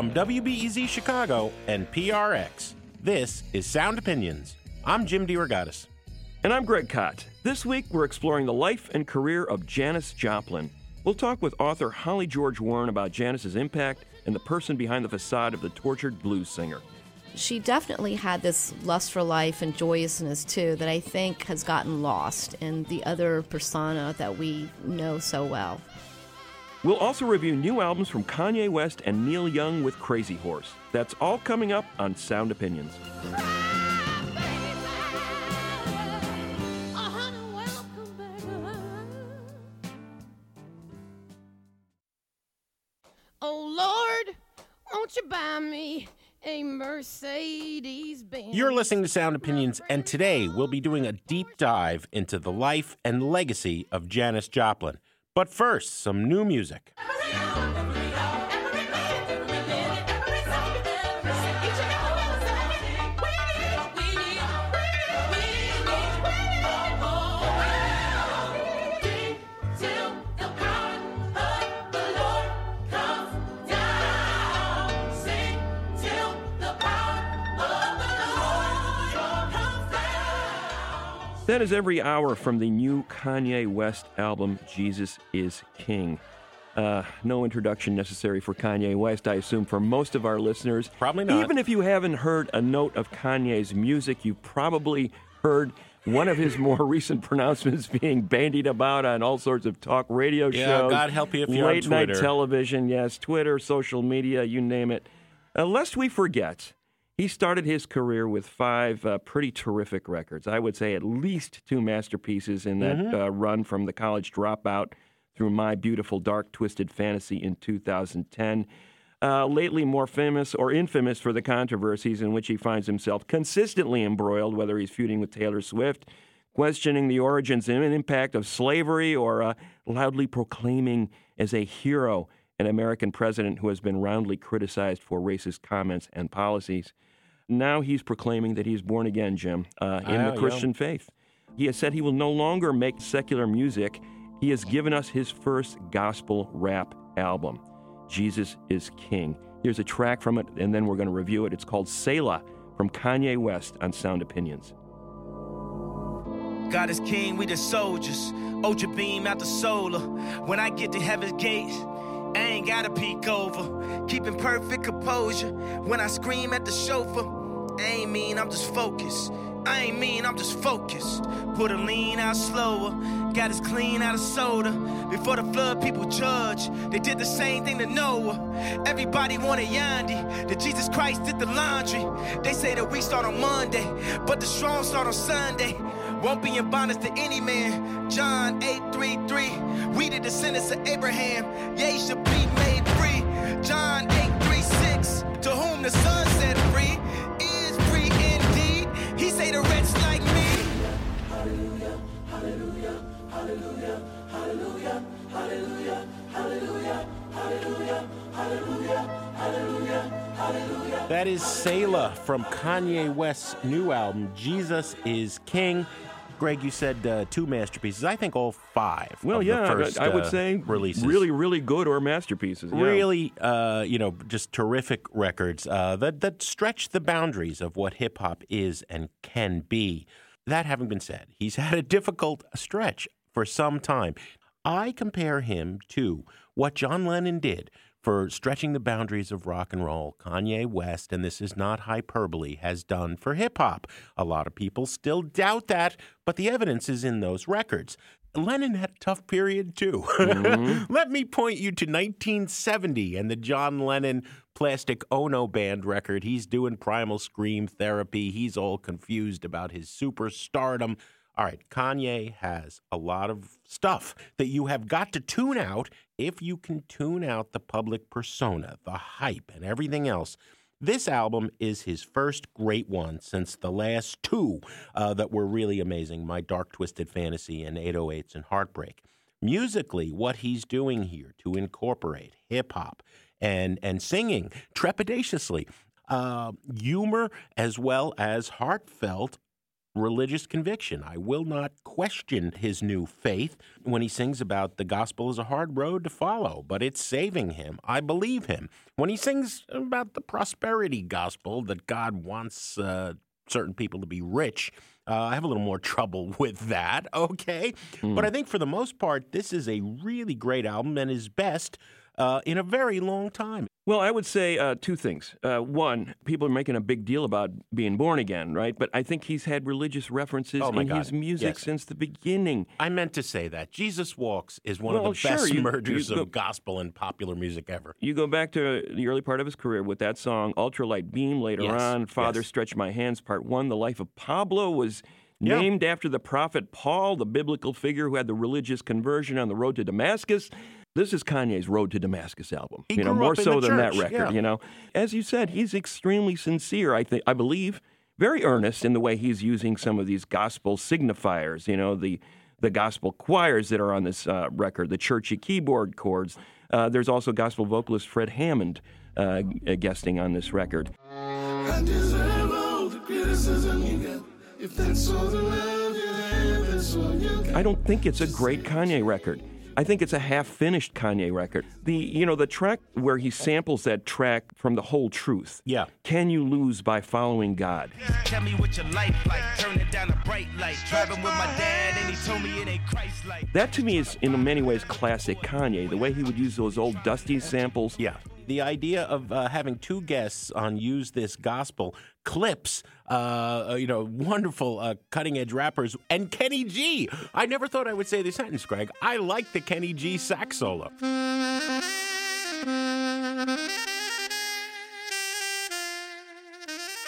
From WBEZ Chicago and PRX, this is Sound Opinions. I'm Jim DeRogatis. And I'm Greg Kot. This week, we're exploring the life and career of Janis Joplin. We'll talk with author Holly George Warren about Janis's impact and the person behind the facade of the tortured blues singer. She definitely had this lust for life and joyousness too that I think has gotten lost in the other persona that we know so well. We'll also review new albums from Kanye West and Neil Young with Crazy Horse. That's all coming up on Sound Opinions. Oh Lord, won't you buy me a Mercedes Benz? You're listening to Sound Opinions, and today we'll be doing a deep dive into the life and legacy of Janis Joplin. But first, some new music. That is every hour from the new Kanye West album, Jesus is King. Uh, no introduction necessary for Kanye West, I assume, for most of our listeners. Probably not. Even if you haven't heard a note of Kanye's music, you probably heard one of his more recent pronouncements being bandied about on all sorts of talk radio Yeah, shows. God help you if you're on late night television, yes, Twitter, social media, you name it. Uh, lest we forget, he started his career with five uh, pretty terrific records. I would say at least two masterpieces in that Mm-hmm. uh, run from The College Dropout through My Beautiful Dark Twisted Fantasy in 2010. Uh, lately, more famous or infamous for the controversies in which he finds himself consistently embroiled, whether he's feuding with Taylor Swift, questioning the origins and impact of slavery, or uh, loudly proclaiming as a hero an American president who has been roundly criticized for racist comments and policies. Now he's proclaiming that he's born again, Jim, uh, in Ah, the yeah. Christian faith. He has said he will no longer make secular music. He has given us his first gospel rap album, Jesus is King. Here's a track from it, and then we're going to review it. It's called Selah from Kanye West on Sound Opinions. God is king, we the soldiers. Ultra beam out the solar. When I get to heaven's gates, I ain't gotta peek over. Keeping perfect composure. When I scream at the chauffeur, I ain't mean, I'm just focused. I ain't mean, I'm just focused. Put a lean out slower. Got us clean out of soda. Before the flood, people judge. They did the same thing to Noah. Everybody wanted Yandhi. That Jesus Christ did the laundry. They say that we start on Monday, but the strong start on Sunday. Won't be in bondage to any man. John 8:33. We the descendants of Abraham. Ye should be made free. John 8:36. Selah from Kanye West's new album, Jesus is King. Greg, you said uh, two masterpieces. I think all five. Well, yeah, first, I would uh, say releases. really, really good or masterpieces. yeah. really, uh, you know, just terrific records uh, that that stretch the boundaries of what hip hop is and can be. That having been said, he's had a difficult stretch for some time. I compare him to what John Lennon did for stretching the boundaries of rock and roll. Kanye West, and this is not hyperbole, has done for hip hop. A lot of people still doubt that, but the evidence is in those records. Lennon had a tough period too. Mm-hmm. Let me point you to 1970 and the John Lennon Plastic Ono Band record. He's doing primal scream therapy. He's all confused about his superstardom. All right, Kanye has a lot of stuff that you have got to tune out if you can tune out the public persona, the hype, and everything else. This album is his first great one since the last two uh, that were really amazing My Dark Twisted Fantasy and 808s and Heartbreak. Musically, what he's doing here to incorporate hip hop and, and singing trepidatiously, uh, humor as well as heartfelt religious conviction. I will not question his new faith when he sings about the gospel is a hard road to follow, but it's saving him. I believe him. When he sings about the prosperity gospel that God wants uh, certain people to be rich, uh, I have a little more trouble with that, okay? Hmm. But I think for the most part, this is a really great album and his best uh, in a very long time. Well, I would say uh, two things. Uh, one, people are making a big deal about being born again, right? But I think he's had religious references Oh, in God. his music Yes. since the beginning. I meant to say that. Jesus Walks is one Well, of the sure, best you- mergers you go- of gospel and popular music ever. You go back to the early part of his career with that song, Ultralight Beam, later Yes, on, Father yes. Stretch My Hands, Part One. The life of Pablo was Yeah. named after the prophet Paul, the biblical figure who had the religious conversion on the road to Damascus. This is Kanye's Road to Damascus album. He you know, grew more up in so the than that record, yeah. you know. As you said, he's extremely sincere, I think I believe, very earnest in the way he's using some of these gospel signifiers, you know, the the gospel choirs that are on this uh, record, the churchy keyboard chords. Uh, there's also gospel vocalist Fred Hammond uh, guesting on this record. I deserve all the criticism you get. If that's all the love you have, that's all you get. I don't think it's a great Kanye record. I think it's a half-finished Kanye record. The you know the track where he samples that track from the whole truth. Yeah. Can you lose by following God? Tell me what your life like. Turn it down a bright light. Driving with my dad, and he told me it ain't Christ like. That to me is in many ways classic Kanye. The way he would use those old dusty samples. Yeah. The idea of uh, having two guests on Use This Gospel Clipse, uh, you know, wonderful uh, cutting edge rappers, and Kenny G. I never thought I would say this sentence, Greg. I like the Kenny G sax solo.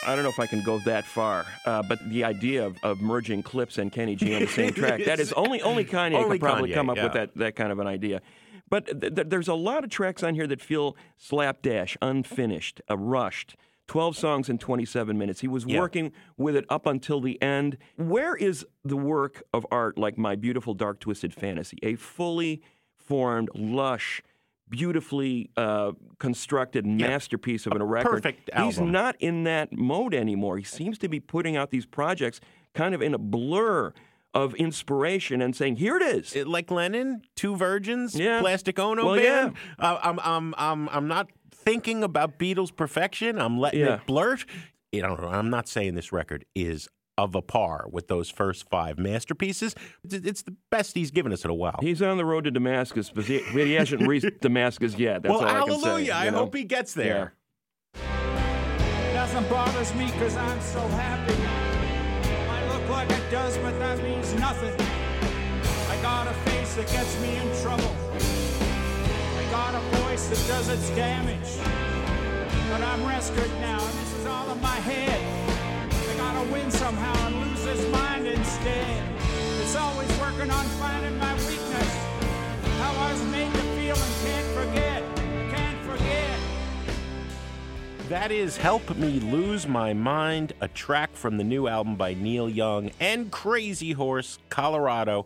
I don't know if I can go that far, uh, but the idea of, of merging Clipse and Kenny G on the same track, that is only only Kanye Only could probably Kanye, come up with that, that kind of an idea. But th- th- there's a lot of tracks on here that feel slapdash, unfinished, uh, rushed. 12 songs in 27 minutes. He was Yeah. working with it up until the end. Where is the work of art like My Beautiful Dark Twisted Fantasy? A fully formed, lush, beautifully uh, constructed masterpiece of a record. perfect He's not in that mode anymore. He seems to be putting out these projects kind of in a blur of inspiration and saying, "Here it is." It- like Lennon, two virgins, Yeah. Plastic Ono Well, band. Uh, I'm, I'm, I'm, I'm not thinking about Beatles perfection. I'm letting Yeah. it blurt. You know, I'm not saying this record is of a par with those first five masterpieces. It's, it's the best he's given us in a while. He's on the road to Damascus, but he, but he hasn't reached Damascus yet. That's well, all I can hallelujah! say. I hope he gets there. Nothing bothers me cause I'm so happy. I look like it does, but that means nothing. I got a face that gets me in trouble. I got a voice that does its damage. But I'm rescued now, and this is all in my head. I gotta win somehow and lose this mind instead. It's always working on finding my weakness. How I was made to feel and can't forget. Can't forget. That is Help Me Lose My Mind, a track from the new album by Neil Young and Crazy Horse, Colorado.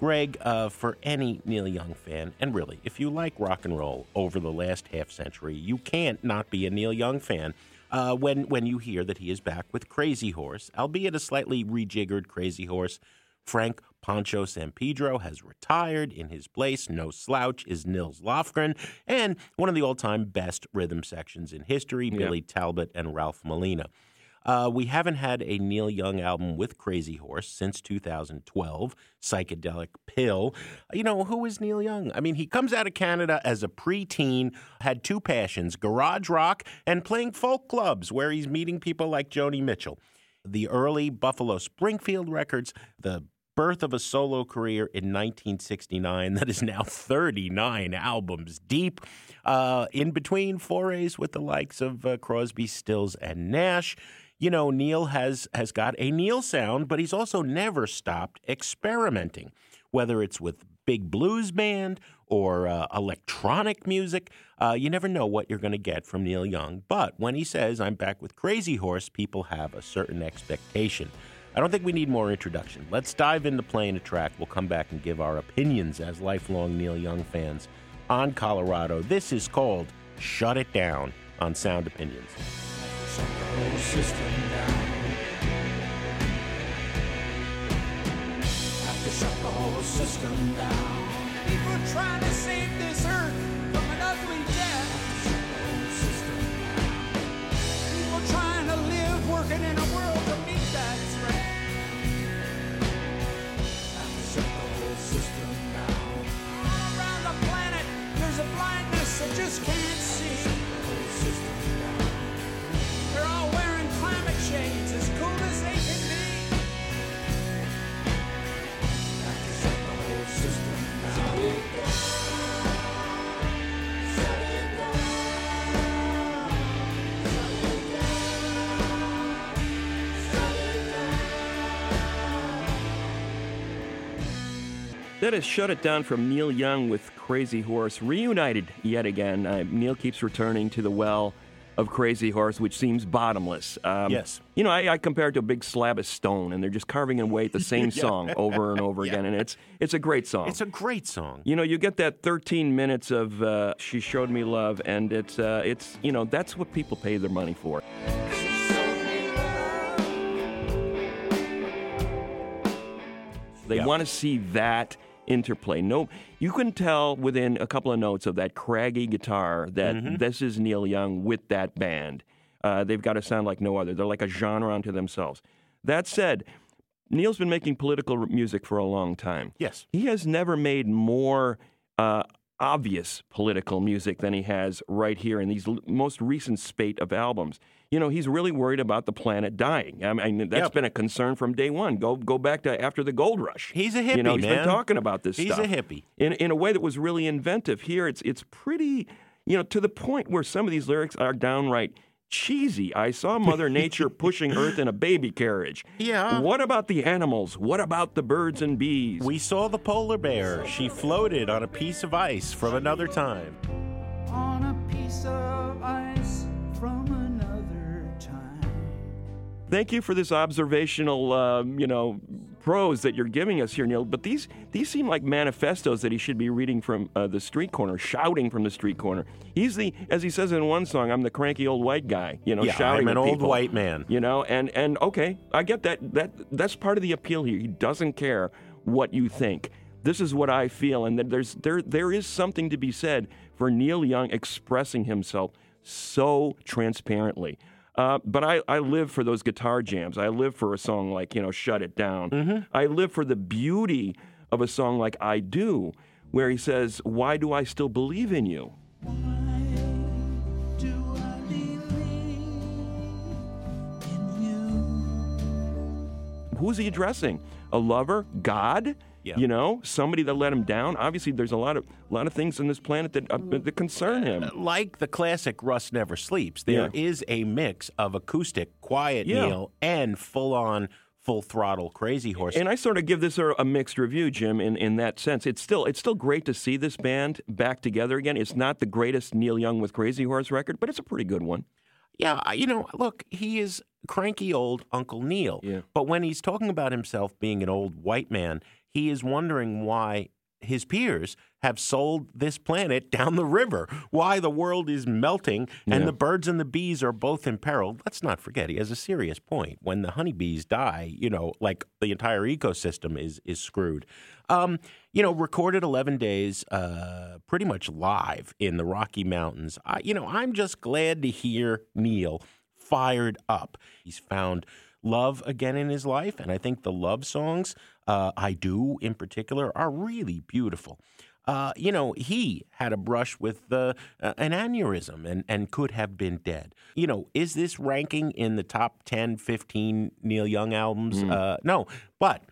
Greg, uh, for any Neil Young fan, and really, if you like rock and roll over the last half century, you can't not be a Neil Young fan. Uh, when when you hear that he is back with Crazy Horse, albeit a slightly rejiggered Crazy Horse, Frank Poncho Sampedro has retired. In his place, no slouch, is Nils Lofgren, and one of the all-time best rhythm sections in history, Billy Talbot and Ralph Molina. Uh, we haven't had a Neil Young album with Crazy Horse since 2012, Psychedelic Pill. You know, who is Neil Young? I mean, he comes out of Canada as a preteen, had two passions garage rock and playing folk clubs, where he's meeting people like Joni Mitchell. The early Buffalo Springfield records, the birth of a solo career in 1969 that is now 39 albums deep. Uh, in between forays with the likes of uh, Crosby, Stills, and Nash. You know, Neil has has got a Neil sound, but he's also never stopped experimenting, whether it's with big blues band or uh, electronic music. Uh, you never know what you're going to get from Neil Young. But when he says, I'm back with Crazy Horse, people have a certain expectation. I don't think we need more introduction. Let's dive into playing a track. We'll come back and give our opinions as lifelong Neil Young fans on Colorado. This is called Shut It Down on Sound Opinions. Shut the whole system down. shut the whole system down. People trying to save this earth from an ugly death. The whole system. People trying to live, working in a world to. Have to shut the whole system down. All around the planet, there's a blindness that just can't That is Shut It Down from Neil Young with Crazy Horse, reunited yet again. Uh, Neil keeps returning to the well of Crazy Horse, which seems bottomless. Um, Yes. You know, I, I compare it to a big slab of stone, and they're just carving away at the same song over and over again, and it's it's a great song. It's a great song. You know, you get that 13 minutes of uh, "She Showed Me Love," and it's uh, it's you know that's what people pay their money for. They Yeah. want to see that interplay. No, you can tell within a couple of notes of that craggy guitar that Mm-hmm. this is Neil Young with that band. Uh, they've got to sound like no other. They're like a genre unto themselves. That said, Neil's been making political music for a long time. Yes. He has never made more uh, obvious political music than he has right here in these l- most recent spate of albums. You know, he's really worried about the planet dying. I mean, that's Yep. been a concern from day one. Go go back to after the gold rush. He's a You know, hippie, he's man. been talking about this He's a hippie. In in a way that was really inventive. Here it's it's pretty, you know, to the point where some of these lyrics are downright cheesy. I saw Mother Nature pushing Earth in a baby carriage. Yeah. What about the animals? What about the birds and bees? We saw the polar bear. She floated on a piece of ice from another time. on a piece of ice from another time. Thank you for this observational, um, you know, prose that you're giving us here, Neil. But these these seem like manifestos that he should be reading from uh, the street corner, shouting from the street corner. He's the, as he says in one song, "I'm the cranky old white guy," you know, Yeah, shouting I'm an old people. white man. You know, and and okay, I get that. That that's part of the appeal here. He doesn't care what you think. This is what I feel, and that there's there there is something to be said for Neil Young expressing himself so transparently. Uh, but I, I live for those guitar jams. I live for a song like you know "Shut It Down." Mm-hmm. I live for the beauty of a song like "I Do," where he says, "Why do I still believe in you?" Believe in you? who's he addressing? A lover? God? Yeah. You know, somebody that let him down. Obviously, there's a lot of a lot of things on this planet that uh, that concern him. Like the classic Rust Never Sleeps, there is Yeah. a mix of acoustic, quiet Yeah. Neil, and full on, full throttle Crazy Horse. And I sort of give this a, a mixed review, Jim. In, in that sense, it's still it's still great to see this band back together again. It's not the greatest Neil Young with Crazy Horse record, but it's a pretty good one. Yeah, you know, look, he is cranky old Uncle Neil. Yeah. But when he's talking about himself being an old white man, he is wondering why his peers have sold this planet down the river, why the world is melting and Yeah. the birds and the bees are both imperiled. Let's not forget, he has a serious point. When the honeybees die, you know, like the entire ecosystem is is screwed. Um, you know, recorded 11 days, uh, pretty much live in the Rocky Mountains. I, you know, I'm just glad to hear Neil fired up. He's found love again in his life, and I think the love songs, uh, I do in particular, are really beautiful. Uh, you know, he had a brush with uh, an aneurysm and, and could have been dead. You know, is this ranking in the top 10, 15 Neil Young albums? Uh, no, but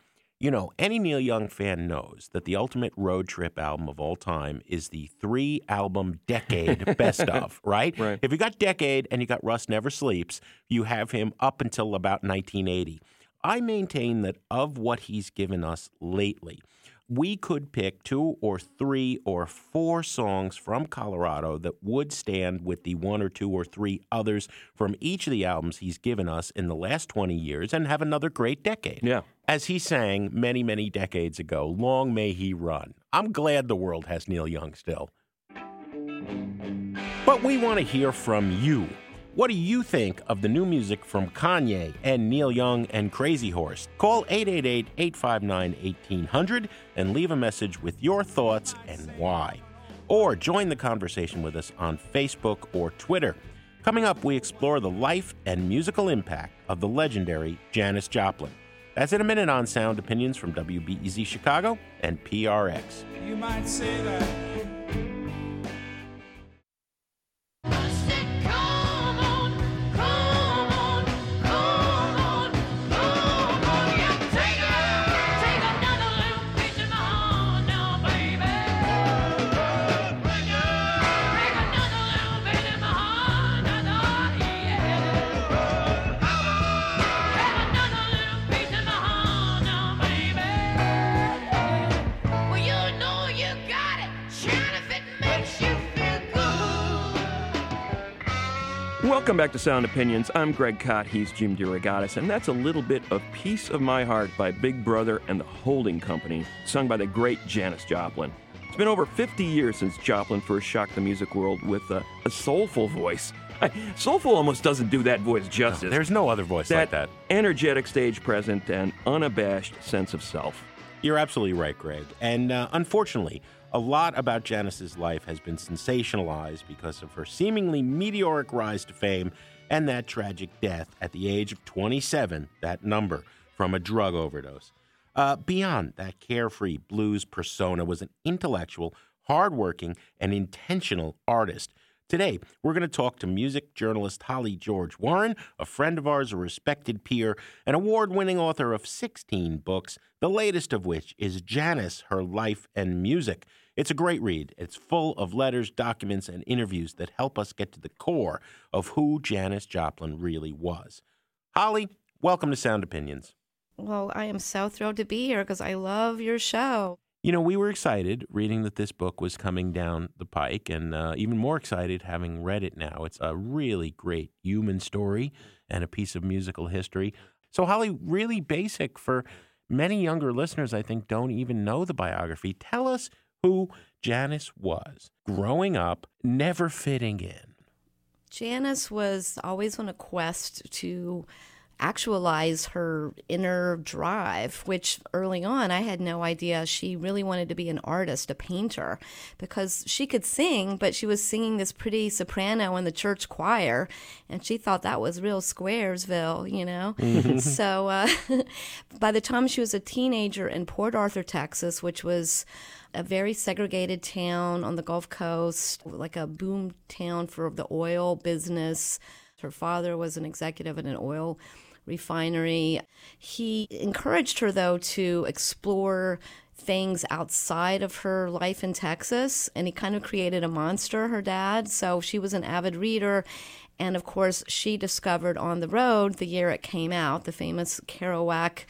you know, any Neil Young fan knows that the ultimate road trip album of all time is the three album decade best of, right? Right. If you got Decade and you got Rust Never Sleeps, you have him up until about 1980. I maintain that of what he's given us lately, we could pick two or three or four songs from Colorado that would stand with the one or two or three others from each of the albums he's given us in the last 20 years and have another great decade. Yeah. As he sang many, many decades ago, Long May He Run. I'm glad the world has Neil Young still. But we want to hear from you. What do you think of the new music from Kanye and Neil Young and Crazy Horse? Call 888 859 1800 and leave a message with your thoughts and why. Or join the conversation with us on Facebook or Twitter. Coming up, we explore the life and musical impact of the legendary Janis Joplin. That's in a minute on Sound Opinions from WBEZ Chicago and PRX. Welcome back to Sound Opinions. I'm Greg Kot. He's Jim DeRogatis, and that's a little bit of Piece of My Heart by Big Brother and the Holding Company, sung by the great Janis Joplin. It's been over 50 years since Joplin first shocked the music world with a, a soulful voice. Soulful almost doesn't do that voice justice. There's no other voice that like that. energetic stage presence and unabashed sense of self. You're absolutely right, Greg. And uh, unfortunately, a lot about Janis's life has been sensationalized because of her seemingly meteoric rise to fame and that tragic death at the age of 27, that number, from a drug overdose. Uh, beyond that carefree blues persona was an intellectual, hardworking, and intentional artist. Today, we're going to talk to music journalist Holly George Warren, a friend of ours, a respected peer, an award winning author of 16 books, the latest of which is Janis, Her Life and Music. It's a great read. It's full of letters, documents, and interviews that help us get to the core of who Janis Joplin really was. Holly, welcome to Sound Opinions. Well, I am so thrilled to be here because I love your show. You know, we were excited reading that this book was coming down the pike, and uh, even more excited having read it now. It's a really great human story and a piece of musical history. So, Holly, really basic for many younger listeners, I think, don't even know the biography. Tell us who Janis was growing up, never fitting in. Janis was always on a quest to actualize her inner drive, which early on I had no idea she really wanted to be an artist, a painter, because she could sing, but she was singing this pretty soprano in the church choir, and she thought that was real Squaresville, you know? so uh, by the time she was a teenager in Port Arthur, Texas, which was a very segregated town on the Gulf Coast, like a boom town for the oil business. Her father was an executive in an oil refinery. He encouraged her, though, to explore things outside of her life in Texas, and he kind of created a monster, her dad. So she was an avid reader. And of course, she discovered On the Road the year it came out, the famous Kerouac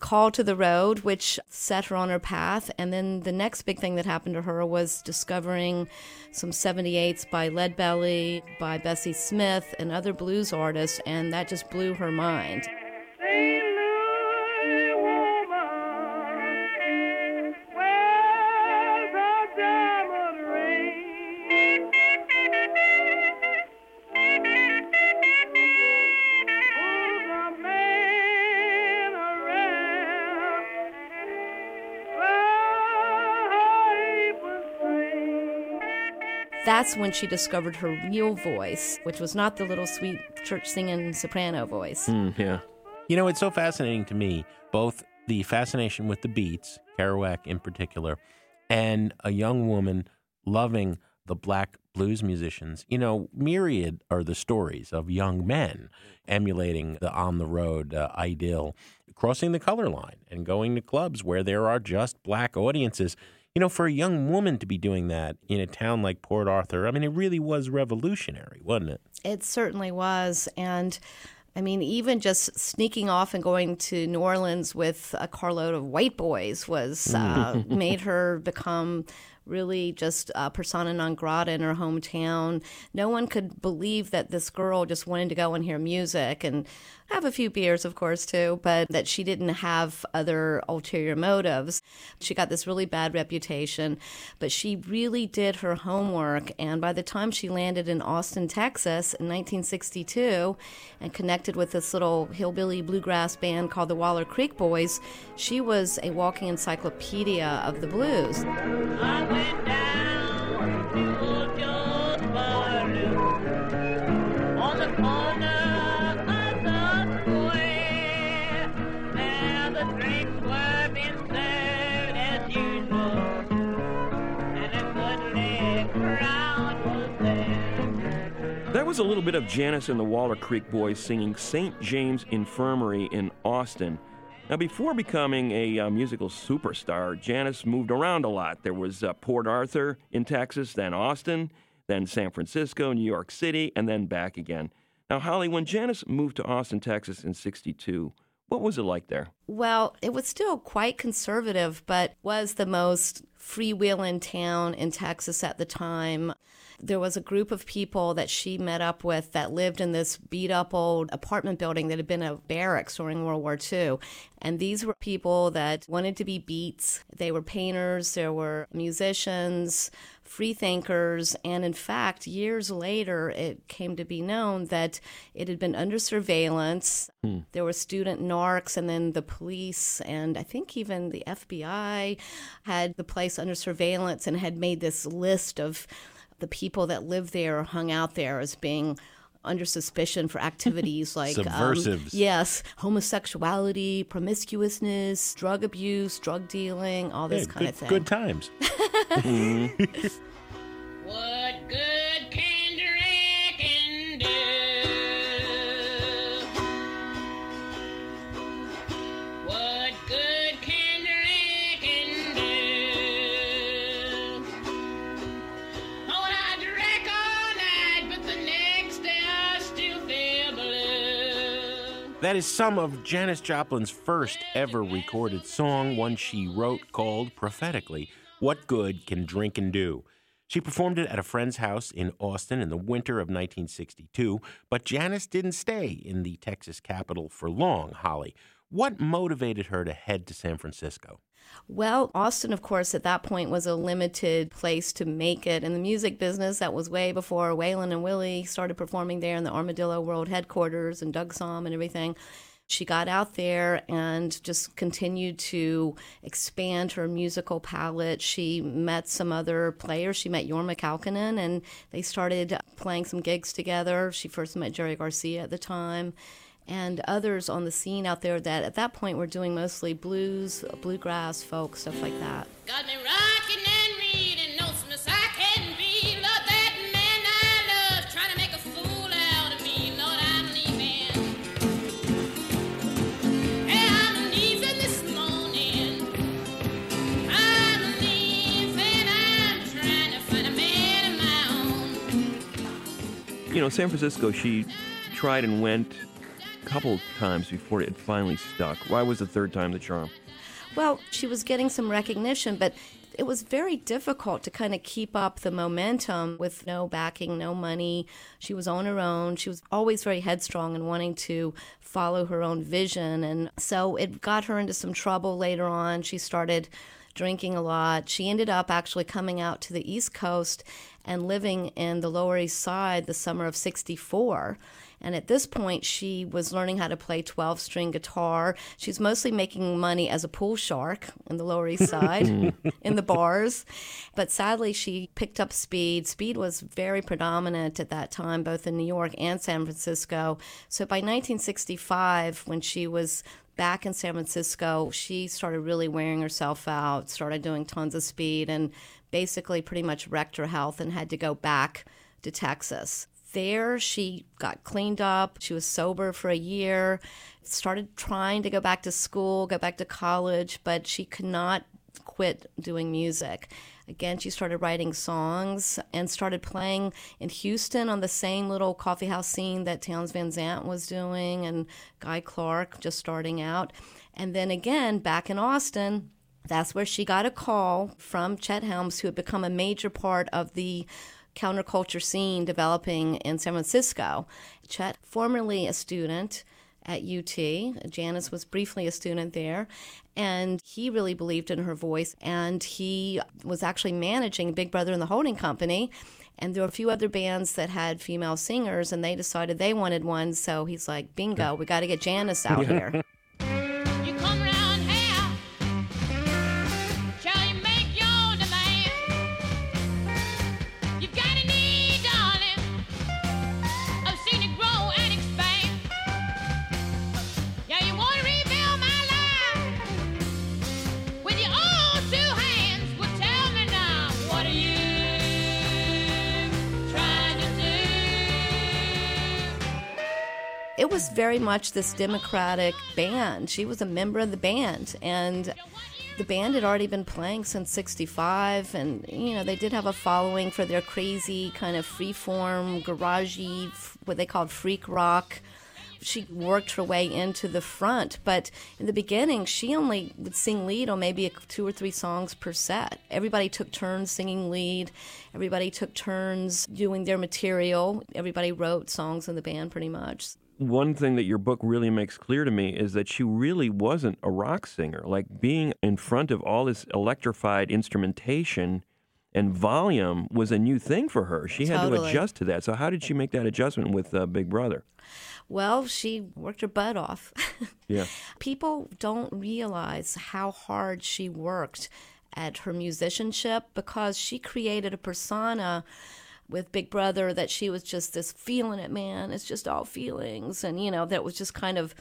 Call to the Road, which set her on her path. And then the next big thing that happened to her was discovering some 78s by Leadbelly, by Bessie Smith, and other blues artists, and that just blew her mind. That's when she discovered her real voice, which was not the little sweet church singing soprano voice. Mm, yeah. You know, it's so fascinating to me, both the fascination with the beats, Kerouac in particular, and a young woman loving the black blues musicians. You know, myriad are the stories of young men emulating the on the road uh, ideal, crossing the color line and going to clubs where there are just black audiences. You know, for a young woman to be doing that in a town like Port Arthur, I mean, it really was revolutionary, wasn't it? It certainly was. And I mean, even just sneaking off and going to New Orleans with a carload of white boys was uh, made her become really just uh, persona non grata in her hometown. No one could believe that this girl just wanted to go and hear music and have a few beers, of course, too, but that she didn't have other ulterior motives. She got this really bad reputation, but she really did her homework. And by the time she landed in Austin, Texas in 1962 and connected with this little hillbilly bluegrass band called the Waller Creek Boys, she was a walking encyclopedia of the blues. Was a little bit of Janis and the Waller Creek Boys singing St. James Infirmary in Austin. Now, before becoming a uh, musical superstar, Janis moved around a lot. There was uh, Port Arthur in Texas, then Austin, then San Francisco, New York City, and then back again. Now, Holly, when Janis moved to Austin, Texas in 62, what was it like there? Well, it was still quite conservative, but was the most freewheeling town in Texas at the time. There was a group of people that she met up with that lived in this beat up old apartment building that had been a barracks during World War II. And these were people that wanted to be beats. They were painters, there were musicians, free thinkers, and in fact, years later, it came to be known that it had been under surveillance. Hmm. There were student narcs, and then the police, and I think even the FBI had the place under surveillance and had made this list of the people that lived there or hung out there as being under suspicion for activities like um, Subversives. yes, homosexuality, promiscuousness, drug abuse, drug dealing, all this Yeah, kind good, of thing. good times. What good can That is some of Janis Joplin's first ever recorded song, one she wrote called prophetically, What Good Can Drinkin' Do? She performed it at a friend's house in Austin in the winter of 1962, but Janis didn't stay in the Texas capital for long, Holly. What motivated her to head to San Francisco? Well, Austin, of course, at that point was a limited place to make it in the music business. That was way before Waylon and Willie started performing there in the Armadillo World headquarters and Doug Sahm and everything. She got out there and just continued to expand her musical palette. She met some other players. She met Jorma Kaukonen and they started playing some gigs together. She first met Jerry Garcia at the time and others on the scene out there that at that point were doing mostly blues, bluegrass, folk, stuff like that. Got me rocking and reading notes, miss I can be. Lord, that man I love, trying to make a fool out of me. Lord, I'm leaving. Hey, I'm leaving this morning. I'm leaving. I'm trying to find a man of my own. You know, San Francisco, she tried and went a couple times before it finally stuck. Why was the third time the charm? Well, she was getting some recognition, but it was very difficult to kind of keep up the momentum with no backing, no money. She was on her own. She was always very headstrong and wanting to follow her own vision. And so it got her into some trouble later on. She started drinking a lot. She ended up actually coming out to the East Coast and living in the Lower East Side the summer of 64. And at this point, she was learning how to play 12 string guitar. She's mostly making money as a pool shark in the Lower East Side in the bars. But sadly, she picked up speed. Speed was very predominant at that time, both in New York and San Francisco. So by 1965, when she was back in San Francisco, she started really wearing herself out, started doing tons of speed, and basically pretty much wrecked her health and had to go back to Texas. There, she got cleaned up. She was sober for a year, started trying to go back to school, go back to college, but she could not quit doing music. Again, she started writing songs and started playing in Houston on the same little coffee house scene that Townes Van Zandt was doing and Guy Clark just starting out. And then again, back in Austin, That's where she got a call from Chet Helms, who had become a major part of the counterculture scene developing in San Francisco. Chet, formerly a student at UT, Janis was briefly a student there, and he really believed in her voice. And he was actually managing Big Brother and the Holding Company. And there were a few other bands that had female singers, and they decided they wanted one. So he's like, bingo, we got to get Janis out here. was very much this democratic band. She was a member of the band, and the band had already been playing since 65 and you know they did have a following for their crazy kind of freeform garagey what they called freak rock. She worked her way into the front but in the beginning she only would sing lead on maybe two or three songs per set. Everybody took turns singing lead. Everybody took turns doing their material. Everybody wrote songs in the band pretty much one thing that your book really makes clear to me is that she really wasn't a rock singer. Like being in front of all this electrified instrumentation and volume was a new thing for her. She had to adjust to that. So how did she make that adjustment with uh, Big Brother? Well, she worked her butt off. Yeah. People don't realize how hard she worked at her musicianship because she created a persona with Big Brother that she was just this feeling it, man. It's just all feelings. And, you know, that was just kind of.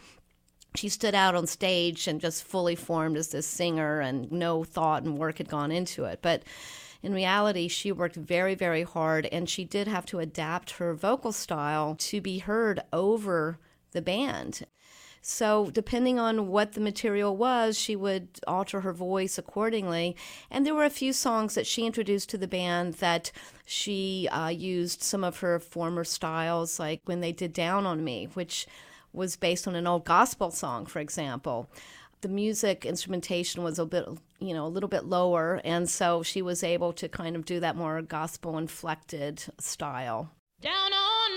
She stood out on stage and just fully formed as this singer, and no thought and work had gone into it. But in reality, she worked very, very hard, and she did have to adapt her vocal style to be heard over the band. So, depending on what the material was, she would alter her voice accordingly. And there were a few songs that she introduced to the band that she uh, used some of her former styles, like when they did Down on Me, which was based on an old gospel song, for example. The music instrumentation was a bit, you know, a little bit lower, and so she was able to kind of do that more gospel inflected style. Down on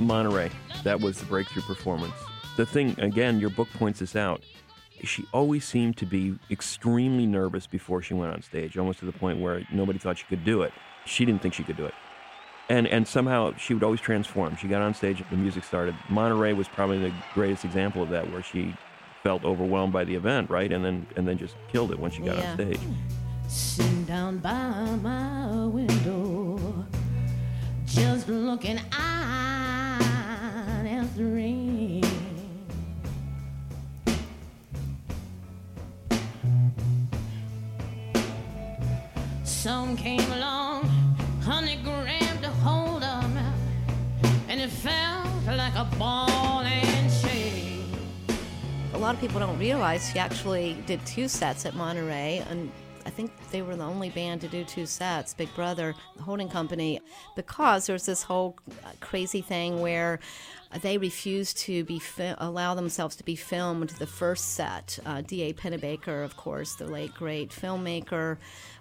Monterey. That was the breakthrough performance. The thing, again, your book points this out. She always seemed to be extremely nervous before she went on stage, almost to the point where nobody thought she could do it. She didn't think she could do it. And, and somehow she would always transform. She got on stage, the music started. Monterey was probably the greatest example of that, where she felt overwhelmed by the event, right? And then and then just killed it when she got Yeah. on stage. Sitting down by my window, just looking out the. Some came along, a and it felt like a ball and a lot of people don't realize she actually did two sets at Monterey, and I think they were the only band to do two sets, Big Brother, the holding company, because there's this whole crazy thing where they refused to be fi- allow themselves to be filmed the first set. Uh, D.A. Pennebaker, of course, the late great filmmaker,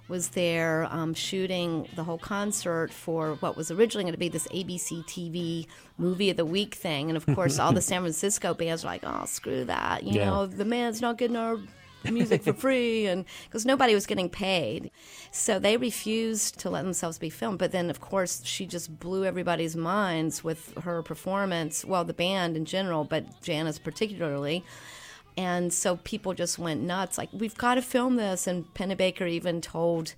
was there um, shooting the whole concert for what was originally going to be this ABC TV movie of the week thing. And of course, all the San Francisco bands were like, oh, screw that. You Yeah. know, the man's not getting our music for free. And because nobody was getting paid. So they refused to let themselves be filmed. But then, of course, she just blew everybody's minds with her performance. Well, the band in general, but Janis particularly. And so people just went nuts. Like, we've got to film this. And Pennebaker even told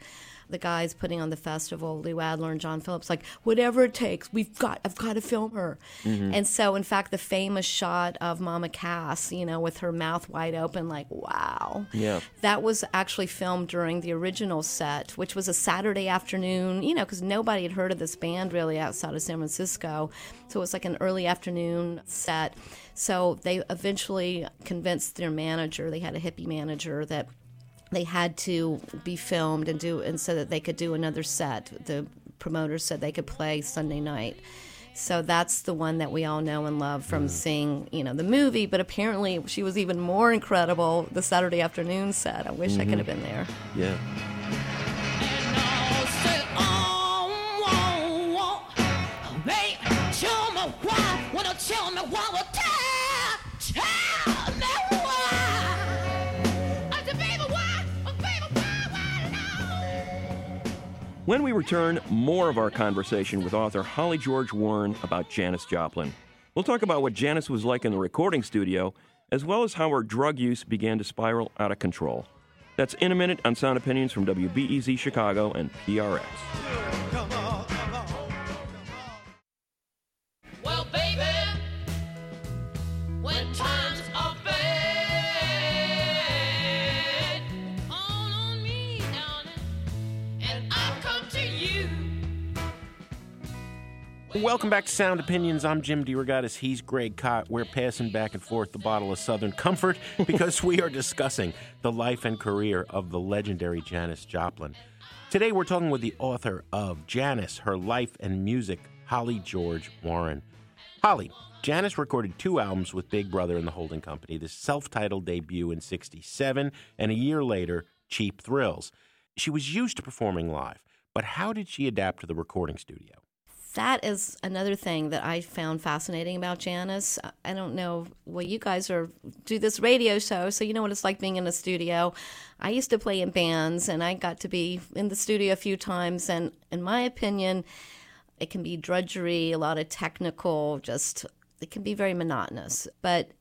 the guys putting on the festival, Lou Adler and John Phillips, like, whatever it takes, we've got, I've got to film her. Mm-hmm. And so, in fact, the famous shot of Mama Cass, you know, with her mouth wide open, like, wow. Yeah. That was actually filmed during the original set, which was a Saturday afternoon, you know, because nobody had heard of this band really outside of San Francisco. So it was like an early afternoon set. So they eventually convinced their manager, they had a hippie manager, that they had to be filmed and do and so that they could do another set. The promoters said they could play Sunday night. So that's the one that we all know and love from mm. seeing, you know, the movie. But apparently, she was even more incredible the Saturday afternoon set. I wish I could mm-hmm. have been there. Yeah. And I'll say, babe, tell me why. Wanna tell me why? Well, tell, When we return, more of our conversation with author Holly George Warren about Janis Joplin. We'll talk about what Janis was like in the recording studio, as well as how her drug use began to spiral out of control. That's in a minute on Sound Opinions from WBEZ Chicago and PRX. Welcome back to Sound Opinions. I'm Jim DeRogatis. He's Greg Kot. We're passing back and forth the bottle of Southern Comfort because we are discussing the life and career of the legendary Janis Joplin. Today, we're talking with the author of Janis, Her Life and Music, Holly George Warren. Holly, Janis recorded two albums with Big Brother and the Holding Company, the self titled debut in 67, and a year later, Cheap Thrills. She was used to performing live, but how did she adapt to the recording studio? That is another thing that I found fascinating about Janis. I don't know. Well, you guys are do this radio show, so you know what it's like being in a studio. I used to play in bands, and I got to be in the studio a few times. And in my opinion, it can be drudgery, a lot of technical, just it can be very monotonous. But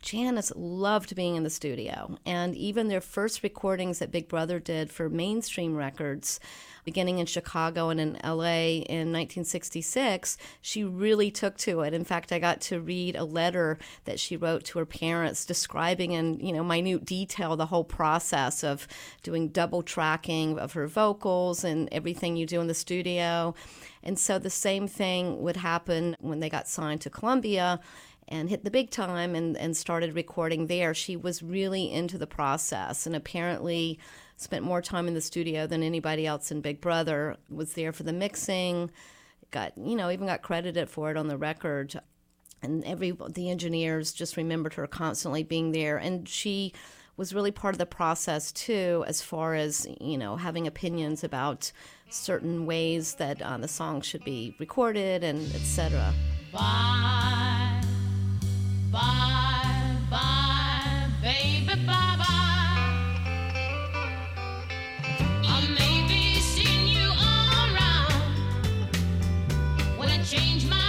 Janis loved being in the studio. And even their first recordings that Big Brother did for mainstream records, beginning in Chicago and in LA in 1966, she really took to it. In fact, I got to read a letter that she wrote to her parents describing in, you know, minute detail the whole process of doing double tracking of her vocals and everything you do in the studio. And so the same thing would happen when they got signed to Columbia and hit the big time and, and started recording there. She was really into the process and apparently spent more time in the studio than anybody else in Big Brother. Was there for the mixing, got you know even got credited for it on the record. And every the engineers just remembered her constantly being there, and she was really part of the process too, as far as you know having opinions about certain ways that uh, the song should be recorded and etc. Bye, bye, bye, baby, bye, bye. Change my.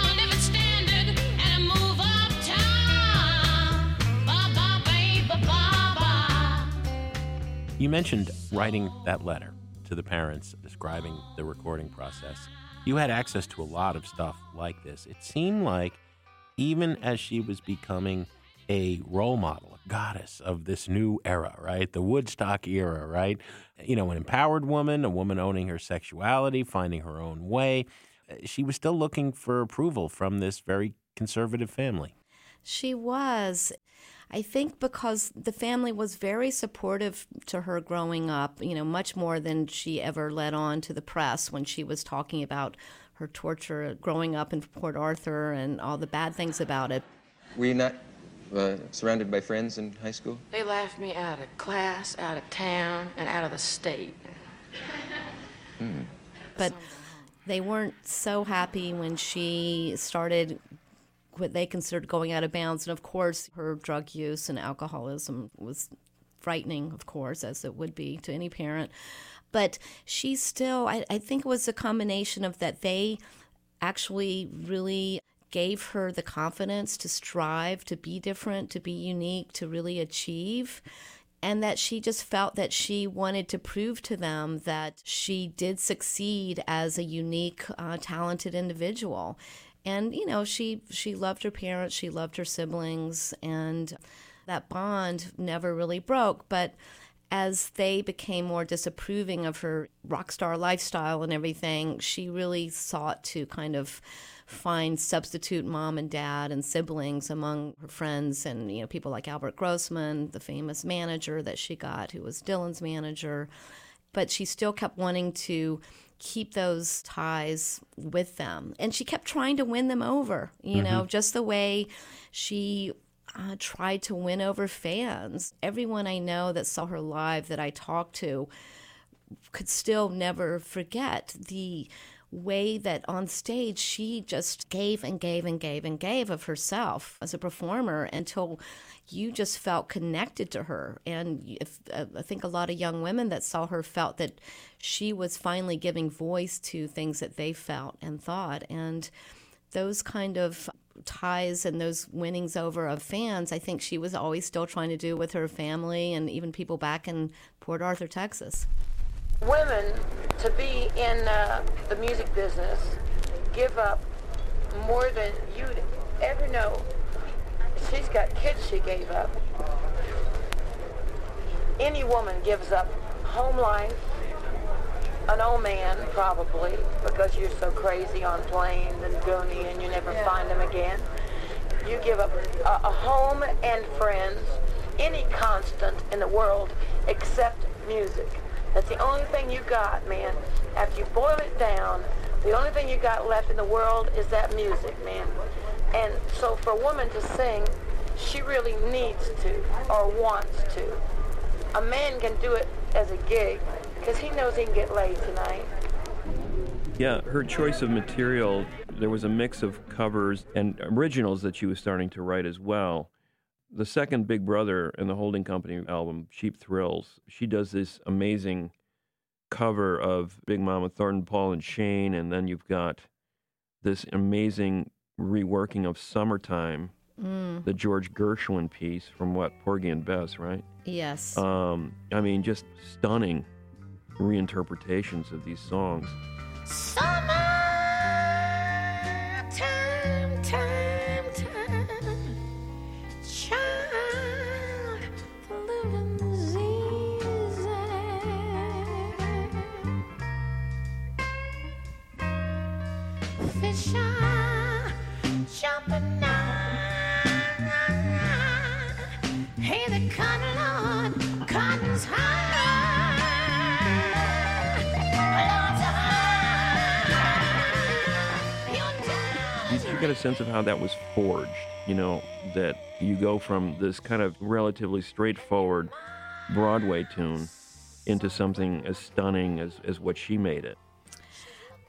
You mentioned writing that letter to the parents describing the recording process. You had access to a lot of stuff like this. It seemed like even as she was becoming a role model, a goddess of this new era, right? The Woodstock era, right? You know, an empowered woman, a woman owning her sexuality, finding her own way. She was still looking for approval from this very conservative family. She was. I think because the family was very supportive to her growing up, you know, much more than she ever let on to the press when she was talking about her torture growing up in Port Arthur and all the bad things about it. Were you not uh, surrounded by friends in high school? They laughed me out of class, out of town, and out of the state. But they weren't so happy when she started what they considered going out of bounds. And of course, her drug use and alcoholism was frightening, of course, as it would be to any parent. But she still, I, I think it was a combination of that they actually really gave her the confidence to strive, to be different, to be unique, to really achieve. And that she just felt that she wanted to prove to them that she did succeed as a unique, uh, talented individual. And you know, she she loved her parents, she loved her siblings, and that bond never really broke. But as they became more disapproving of her rock star lifestyle and everything, she really sought to kind of find substitute mom and dad and siblings among her friends and you know people like Albert Grossman, the famous manager that she got who was Dylan's manager, but she still kept wanting to keep those ties with them. And she kept trying to win them over, you know, mm-hmm. just the way she uh, tried to win over fans. Everyone I know that saw her live that I talked to could still never forget the way that on stage she just gave and gave and gave and gave of herself as a performer until you just felt connected to her and if, uh, i think a lot of young women that saw her felt that she was finally giving voice to things that they felt and thought and those kind of ties and those winnings over of fans, I think she was always still trying to do with her family and even people back in Port Arthur, Texas. Women to be in uh, the music business give up more than you'd ever know. She's got kids she gave up. Any woman gives up home life, an old man probably, because you're so crazy on planes and Goonie and you never find them again. You give up a, a home and friends, any constant in the world except music. That's the only thing you got, man. After you boil it down, the only thing you got left in the world is that music, man. And so for a woman to sing, she really needs to or wants to. A man can do it as a gig because he knows he can get laid tonight. Yeah, her choice of material, there was a mix of covers and originals that she was starting to write as well. The second Big Brother and the Holding Company album, Cheap Thrills, she does this amazing cover of Big Mama Thornton, Ball and Chain, and then you've got this amazing reworking of Summertime, the George Gershwin piece from what, Porgy and Bess, right? Yes. Um, I mean, just stunning reinterpretations of these songs. Summer get a sense of how that was forged you know that you go from this kind of relatively straightforward broadway tune into something as stunning as, as what she made it?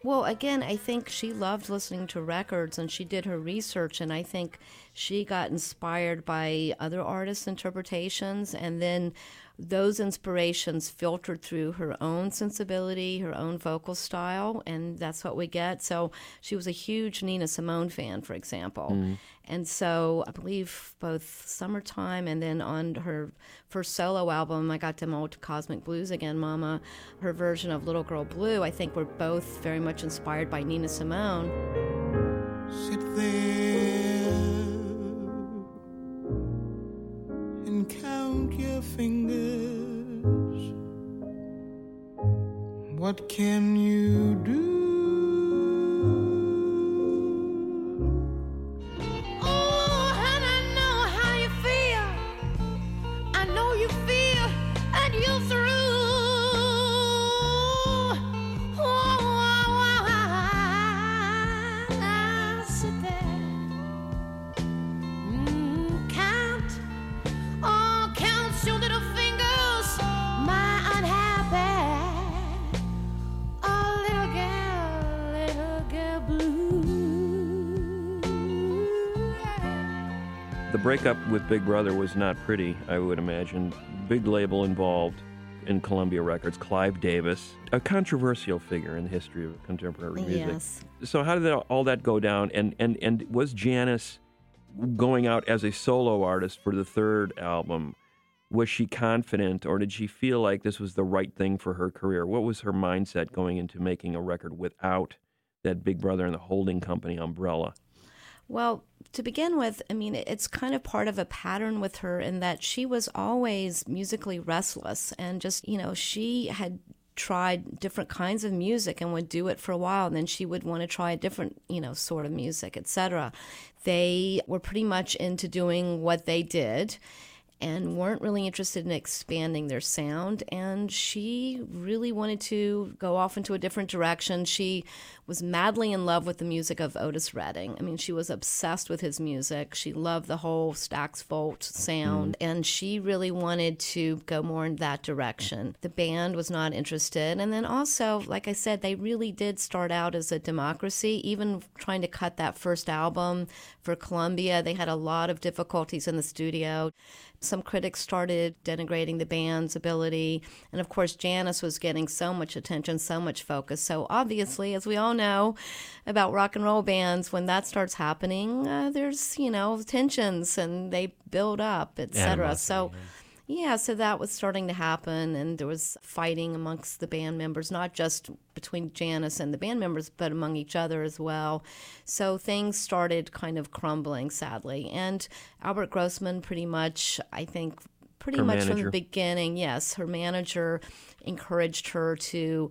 Well, again, I think she loved listening to records and she did her research, and I think she got inspired by other artists' interpretations, and then those inspirations filtered through her own sensibility, her own vocal style, and that's what we get. So she was a huge Nina Simone fan, for example. Mm-hmm. And so I believe both Summertime and then on her first solo album, I got them old Cosmic Blues again, Mama, her version of Little Girl Blue, I think were both very much inspired by Nina Simone. Sit there and count your fingers. What can you do? Breakup with big brother was not pretty i would imagine. Big label involved in columbia records clive davis a controversial figure in the history of contemporary music. Yes. so how did that, all that go down? And, and, and was janis going out as a solo artist for the third album was she confident or did she feel like this was the right thing for her career? What was her mindset going into making a record without that big brother and the holding company umbrella Well, to begin with, I mean, it's kind of part of a pattern with her in that she was always musically restless and just, you know, she had tried different kinds of music and would do it for a while and then she would want to try a different you know sort of music etc they were pretty much into doing what they did and weren't really interested in expanding their sound. And she really wanted to go off into a different direction. She was madly in love with the music of Otis Redding. I mean, she was obsessed with his music. She loved the whole Stax Volt sound, mm-hmm. and she really wanted to go more in that direction. The band was not interested. And then also, like I said, they really did start out as a democracy, even trying to cut that first album for Columbia. They had a lot of difficulties in the studio. Some critics started denigrating the band's ability. And of course, Janis was getting so much attention, so much focus. So obviously, as we all know about rock and roll bands, when that starts happening, uh, there's, you know, tensions and they build up, etc. So, yeah, so that was starting to happen, and there was fighting amongst the band members, not just between Janis and the band members, but among each other as well. So things started kind of crumbling, sadly. And Albert Grossman, pretty much, I think, pretty Her much from the beginning, yes, her manager encouraged her to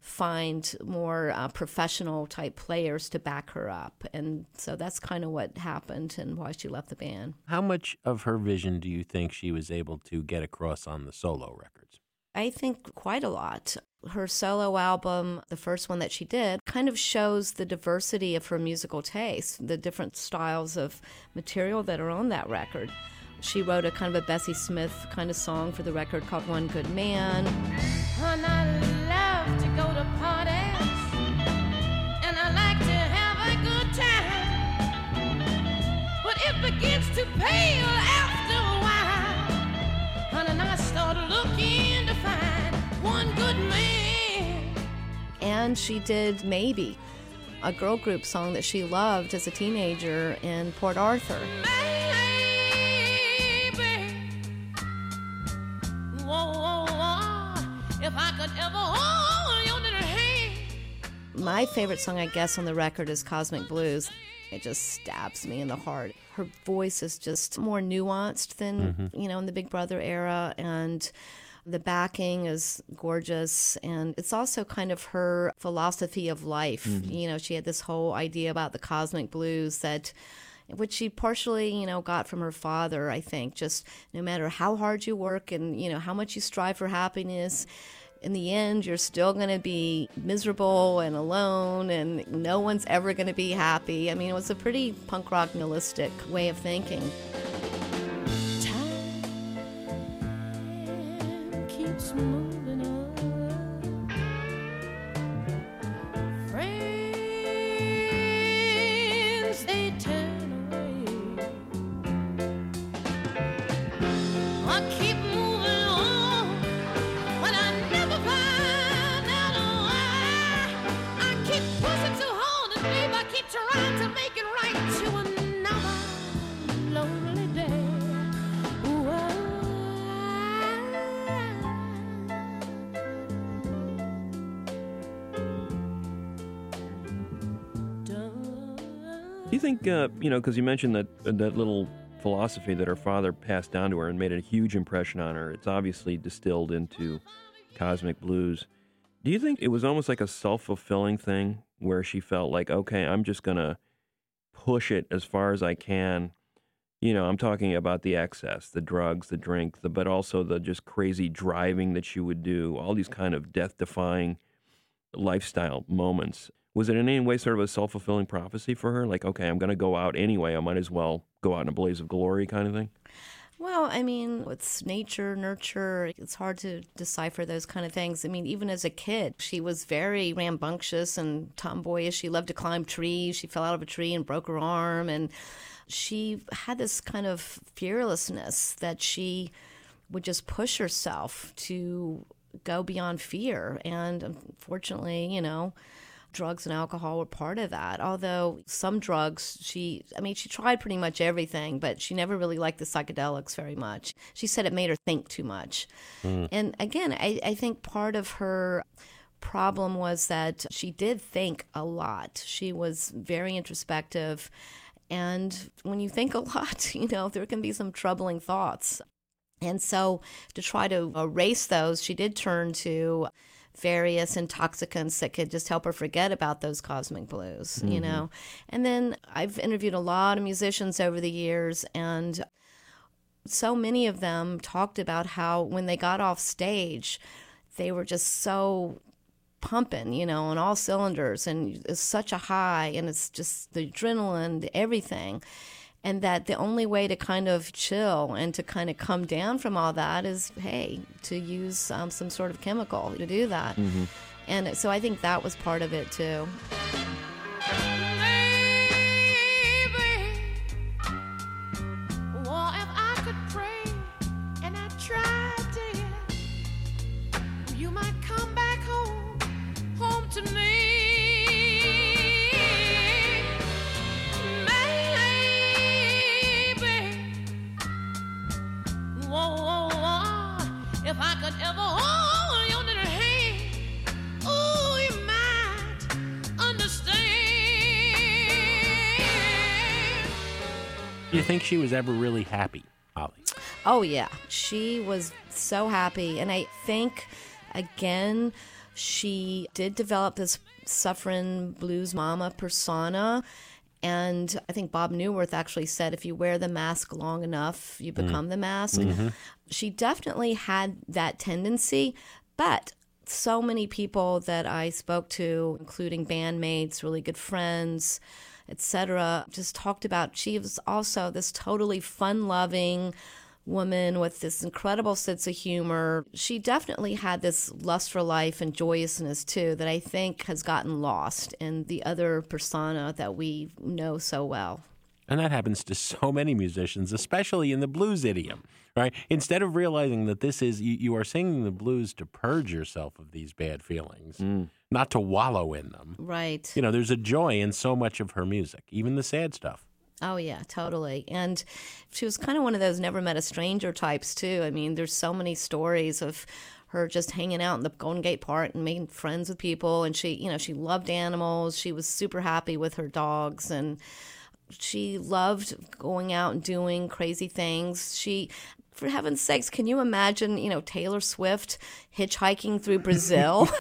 find more uh, professional type players to back her up. And so that's kind of what happened and why she left the band. How much of her vision do you think she was able to get across on the solo records? I think quite a lot. Her solo album, the first one that she did, kind of shows the diversity of her musical taste, the different styles of material that are on that record. She wrote a kind of a Bessie Smith kind of song for the record called One Good Man. To pale after a while, and I start looking to find one good man. And she did Maybe, a girl group song that she loved as a teenager in Port Arthur. Baby, whoa, whoa, whoa, if I could ever hold your little hand. My favorite song, I guess, on the record is Cosmic Blues. It just stabs me in the heart. Her voice is just more nuanced than, mm-hmm. you know, in the Big Brother era. And the backing is gorgeous. And it's also kind of her philosophy of life. Mm-hmm. You know, she had this whole idea about the cosmic blues that which she partially, you know, got from her father, I think. Just no matter how hard you work and, you know, how much you strive for happiness, in the end, you're still going to be miserable and alone, and no one's ever going to be happy. I mean, it was a pretty punk rock nihilistic way of thinking. Time keeps moving think, uh, you know, because you mentioned that that little philosophy that her father passed down to her and made a huge impression on her. It's obviously distilled into Cosmic Blues. Do you think it was almost like a self fulfilling thing where she felt like, okay, I'm just gonna push it as far as I can? You know, I'm talking about the excess, the drugs, the drink, the, but also the just crazy driving that she would do, all these kind of death defying lifestyle moments. Was it in any way sort of a self fulfilling prophecy for her? Like, okay, I'm going to go out anyway. I might as well go out in a blaze of glory kind of thing? Well, I mean, it's nature, nurture. It's hard to decipher those kind of things. I mean, even as a kid, she was very rambunctious and tomboyish. She loved to climb trees. She fell out of a tree and broke her arm. And she had this kind of fearlessness that she would just push herself to go beyond fear. And unfortunately, you know, drugs and alcohol were part of that. Although some drugs, she, I mean, she tried pretty much everything, but she never really liked the psychedelics very much. She said it made her think too much. Hmm. And again, I, I think part of her problem was that she did think a lot. She was very introspective And when you think a lot, you know, there can be some troubling thoughts. And so, to try to erase those, she did turn to various intoxicants that could just help her forget about those cosmic blues, you mm-hmm. know. And then I've interviewed a lot of musicians over the years, and so many of them talked about how when they got off stage, they were just so pumping, you know, on all cylinders, and it's such a high, and it's just the adrenaline, everything. And that the only way to kind of chill and to kind of come down from all that is, hey, to use um, some sort of chemical to do that. And so I think that was part of it too. If ever hold your little hand, ooh, you might understand. Do you think she was ever really happy, Holly? Oh, yeah. She was so happy. And I think, again, she did develop this suffering blues mama persona. And I think Bob Neuwirth actually said if you wear the mask long enough, you become the mask. Mm-hmm. She definitely had that tendency, but so many people that I spoke to, including bandmates, really good friends, etc., just talked about she was also this totally fun-loving woman with this incredible sense of humor. She definitely had this lust for life and joyousness too that I think has gotten lost in the other persona that we know so well. And that happens to so many musicians, especially in the blues idiom, right? Instead of realizing that this is, you, you are singing the blues to purge yourself of these bad feelings, mm. not to wallow in them. Right. You know, there's a joy in so much of her music, even the sad stuff. Oh yeah, totally. And she was kind of one of those never met a stranger types too. I mean, there's so many stories of her just hanging out in the Golden Gate Park and making friends with people and she, you know, she loved animals. She was super happy with her dogs and she loved going out and doing crazy things. She for heaven's sakes, can you imagine, you know, Taylor Swift hitchhiking through Brazil?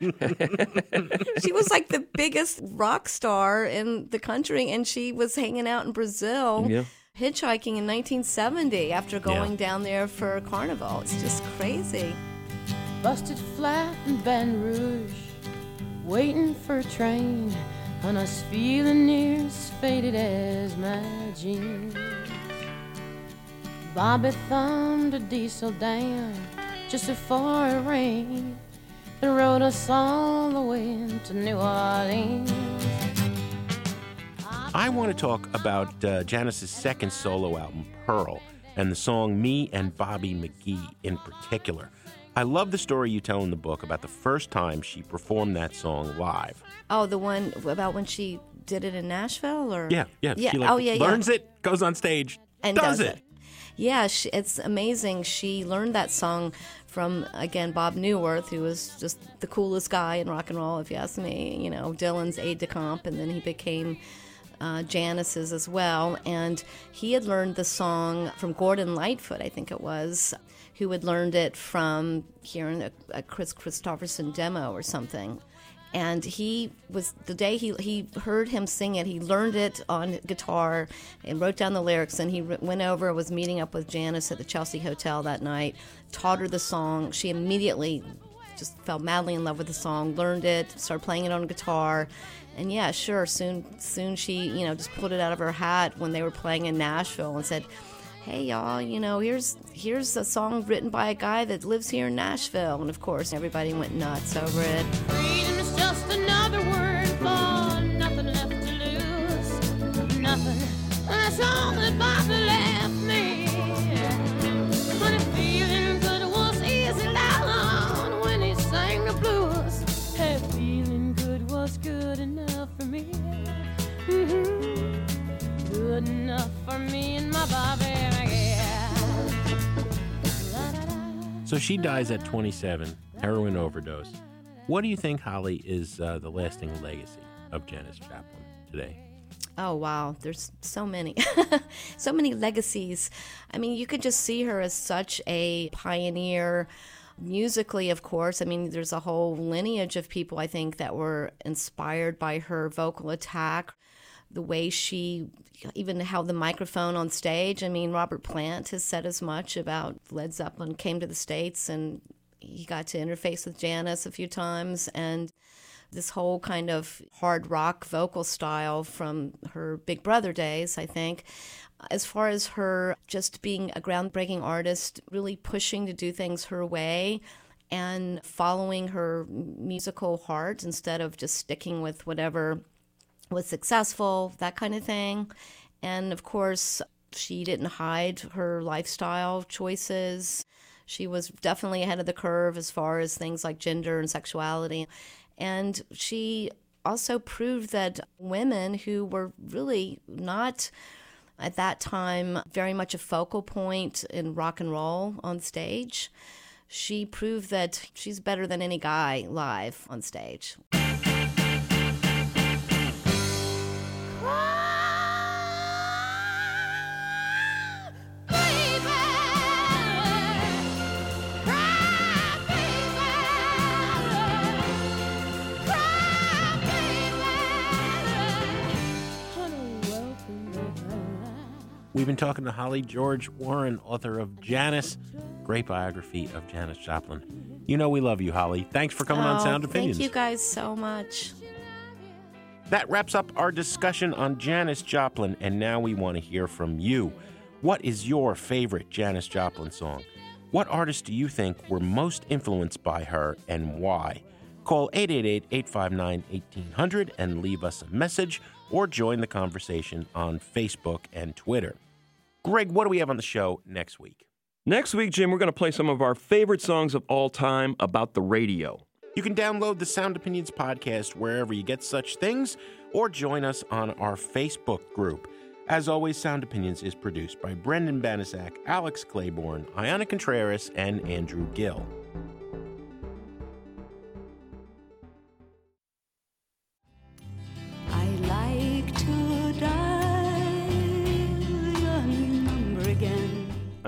she was like the biggest rock star in the country, and she was hanging out in Brazil. Yeah. Hitchhiking in 1970 after going down there for Carnival. It's just crazy. Busted flat in Baton Rouge, waiting for a train, and I was feeling near as faded as my jeans. Bobby thumbed a diesel down just before it rained and rode us all the way to New Orleans. I want to talk about uh, Janis's second solo album, Pearl, and the song Me and Bobby McGee in particular. I love the story you tell in the book about the first time she performed that song live. Oh, the one about when she did it in Nashville, or Yeah, yeah. yeah. She like, oh, yeah, yeah. learns it, goes on stage, and does, does, it. Yeah, she, it's amazing. She learned that song from again Bob Neuwirth, who was just the coolest guy in rock and roll, if you ask me. You know, Dylan's aide de camp, and then he became uh, Janis's as well. And he had learned the song from Gordon Lightfoot, I think it was, who had learned it from hearing a, a Kris Kristofferson demo or something and he was the day he he heard him sing it he learned it on guitar and wrote down the lyrics. And he went over was meeting up with Janis at the Chelsea Hotel that night taught her the song. She immediately just fell madly in love with the song learned it started playing it on guitar. And yeah sure soon soon she you know just pulled it out of her hat when they were playing in Nashville and said hey y'all you know here's here's a song written by a guy that lives here in Nashville. And of course everybody went nuts over it. Good enough for me and my Bobby. So she dies at 27, heroin overdose. What do you think, Holly, is uh, the lasting legacy of Janis Joplin today? Oh wow, there's so many, so many legacies. I mean, you could just see her as such a pioneer. Musically, of course, I mean, there's a whole lineage of people I think that were inspired by her vocal attack, the way she even how the microphone on stage. I mean, Robert Plant has said as much about Led Zeppelin came to the States and he got to interface with Janis a few times and this whole kind of hard rock vocal style from her Big Brother days, I think. As far as her just being a groundbreaking artist, really pushing to do things her way and following her musical heart instead of just sticking with whatever was successful, that kind of thing. And of course, she didn't hide her lifestyle choices. She was definitely ahead of the curve as far as things like gender and sexuality. And she also proved that women who were really not at that time very much a focal point in rock and roll on stage, she proved that she's better than any guy live on stage. We've been talking to Holly George Warren, author of Janis, great biography of Janis Joplin. You know we love you, Holly. Thanks for coming on Oh, Sound Opinions. Thank you guys so much. That wraps up our discussion on Janis Joplin, and now we want to hear from you. What is your favorite Janis Joplin song? What artists do you think were most influenced by her and why? Call 888 859 1800 and leave us a message or join the conversation on Facebook and Twitter. Greg, what do we have on the show next week? Next week, Jim, we're going to play some of our favorite songs of all time about the radio. You can download the Sound Opinions podcast wherever you get such things or join us on our Facebook group. As always, Sound Opinions is produced by Brendan Banaszak, Alex Claiborne, Ayana Contreras, and Andrew Gill.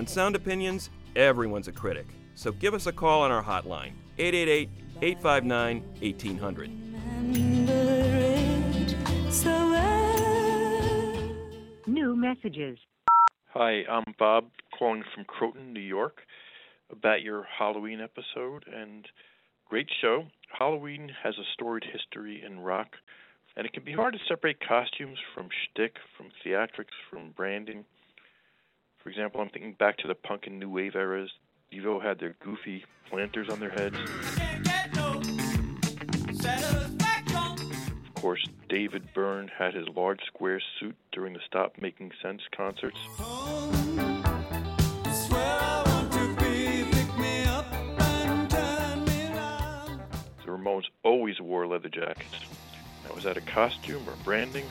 Sound Opinions, everyone's a critic. So give us a call on our hotline, 888 859 1800. Remember it so well. New messages. Hi, I'm Bob calling from Croton, New York, about your Halloween episode and great show. Halloween has a storied history in rock, and it can be hard to separate costumes from shtick, from theatrics, from branding. For example, I'm thinking back to the punk and new wave eras. Devo had their goofy planters on their heads. Of course, David Byrne had his large square suit during the Stop Making Sense concerts. The Ramones always wore leather jackets. Now, was that a costume or branding?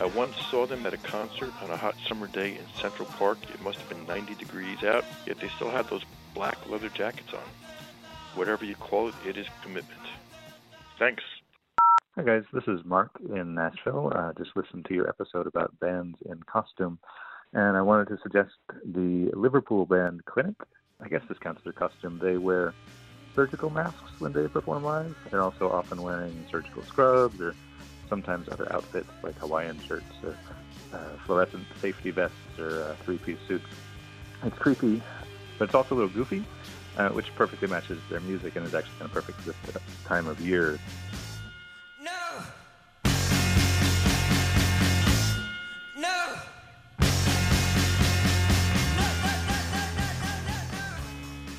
I once saw them at a concert on a hot summer day in Central Park. It must have been 90 degrees out, yet they still had those black leather jackets on. Whatever you call it, it is commitment. Thanks. Hi guys, this is Mark in Nashville. Uh, just listened to your episode about bands in costume, and I wanted to suggest the Liverpool band Clinic. I guess this counts as a costume. They wear surgical masks when they perform live. They're also often wearing surgical scrubs or sometimes other outfits like Hawaiian shirts or uh, fluorescent safety vests or uh, three-piece suits. It's creepy, but it's also a little goofy, uh, which perfectly matches their music and is actually kind of perfect for this time of year. No!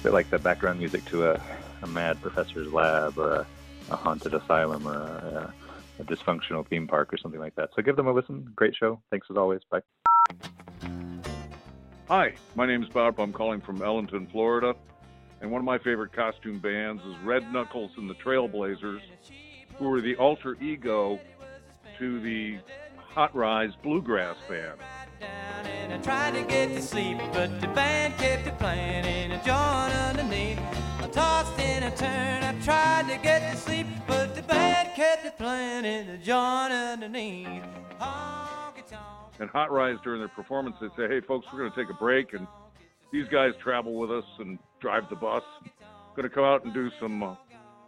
bit like the background music to a, a mad professor's lab or a, a haunted asylum or a, a dysfunctional theme park or something like that. So give them a listen. Great show. Thanks as always. Bye. Hi, my name is Bob. I'm calling from Ellenton, Florida. And one of my favorite costume bands is Red Knuckles and the Trailblazers, who were the alter ego to the Hot Rize Bluegrass Band. And I tried to get to sleep, but the band kept it playing in a joint underneath. I tossed and I turned. I tried to get to sleep, but the band kept it playing in the joint underneath. And Hot Rize during their performance, they say, "Hey, folks, we're going to take a break, and these guys travel with us and drive the bus. Going to come out and do some uh,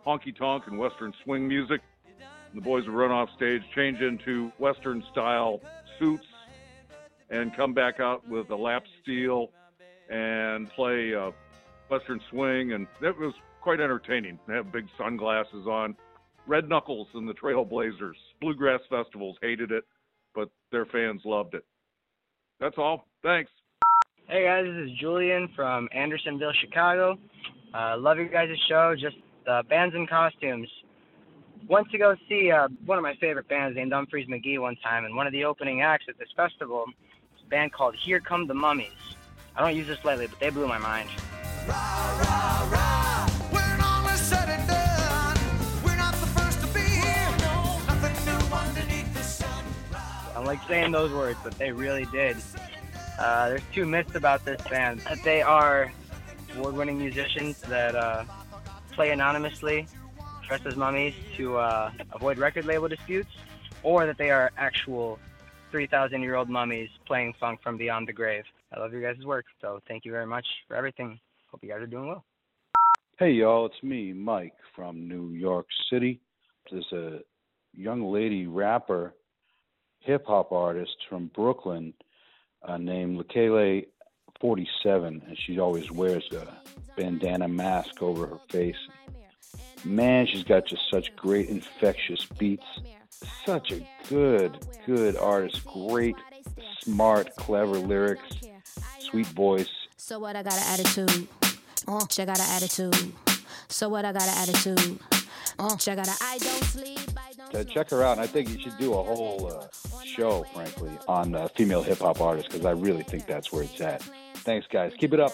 honky tonk and western swing music." And the boys will run off stage, change into western style suits, and come back out with a lap steel and play uh, western swing, and it was quite entertaining. They have big sunglasses on. Red Knuckles and the Trailblazers, Bluegrass Festivals hated it, but their fans loved it. That's all. Thanks. Hey guys, this is Julian from Andersonville, Chicago. Uh, love your guys' show. Just uh, bands and costumes. Went to go see uh, one of my favorite bands named Umphrey's McGee one time, and one of the opening acts at this festival was a band called Here Come the Mummies. I don't use this lately, but they blew my mind. When all is said and done, we're not the first to be here. Nothing new underneath the sun. I like saying those words, but they really did. Uh, there's two myths about this band that they are award-winning musicians that uh, play anonymously, dress as mummies to uh, avoid record label disputes, or that they are actual 3,000-year-old mummies playing funk from beyond the grave. I love your guys' work, so thank you very much for everything. Hope you guys are doing well. Hey y'all, it's me, Mike from New York City. There's a young lady rapper, hip hop artist from Brooklyn uh, named Lekele 47, and she always wears a bandana mask over her face. Man, she's got just such great infectious beats. Such a good, good artist. Great, smart, clever lyrics, sweet voice. So what? I got an attitude. Uh, I got an attitude. So what? I got an attitude. Uh, I got a I don't sleep. Check her out, and I think you should do a whole uh, show, frankly, on uh, female hip hop artists because I really think that's where it's at. Thanks, guys. Keep it up.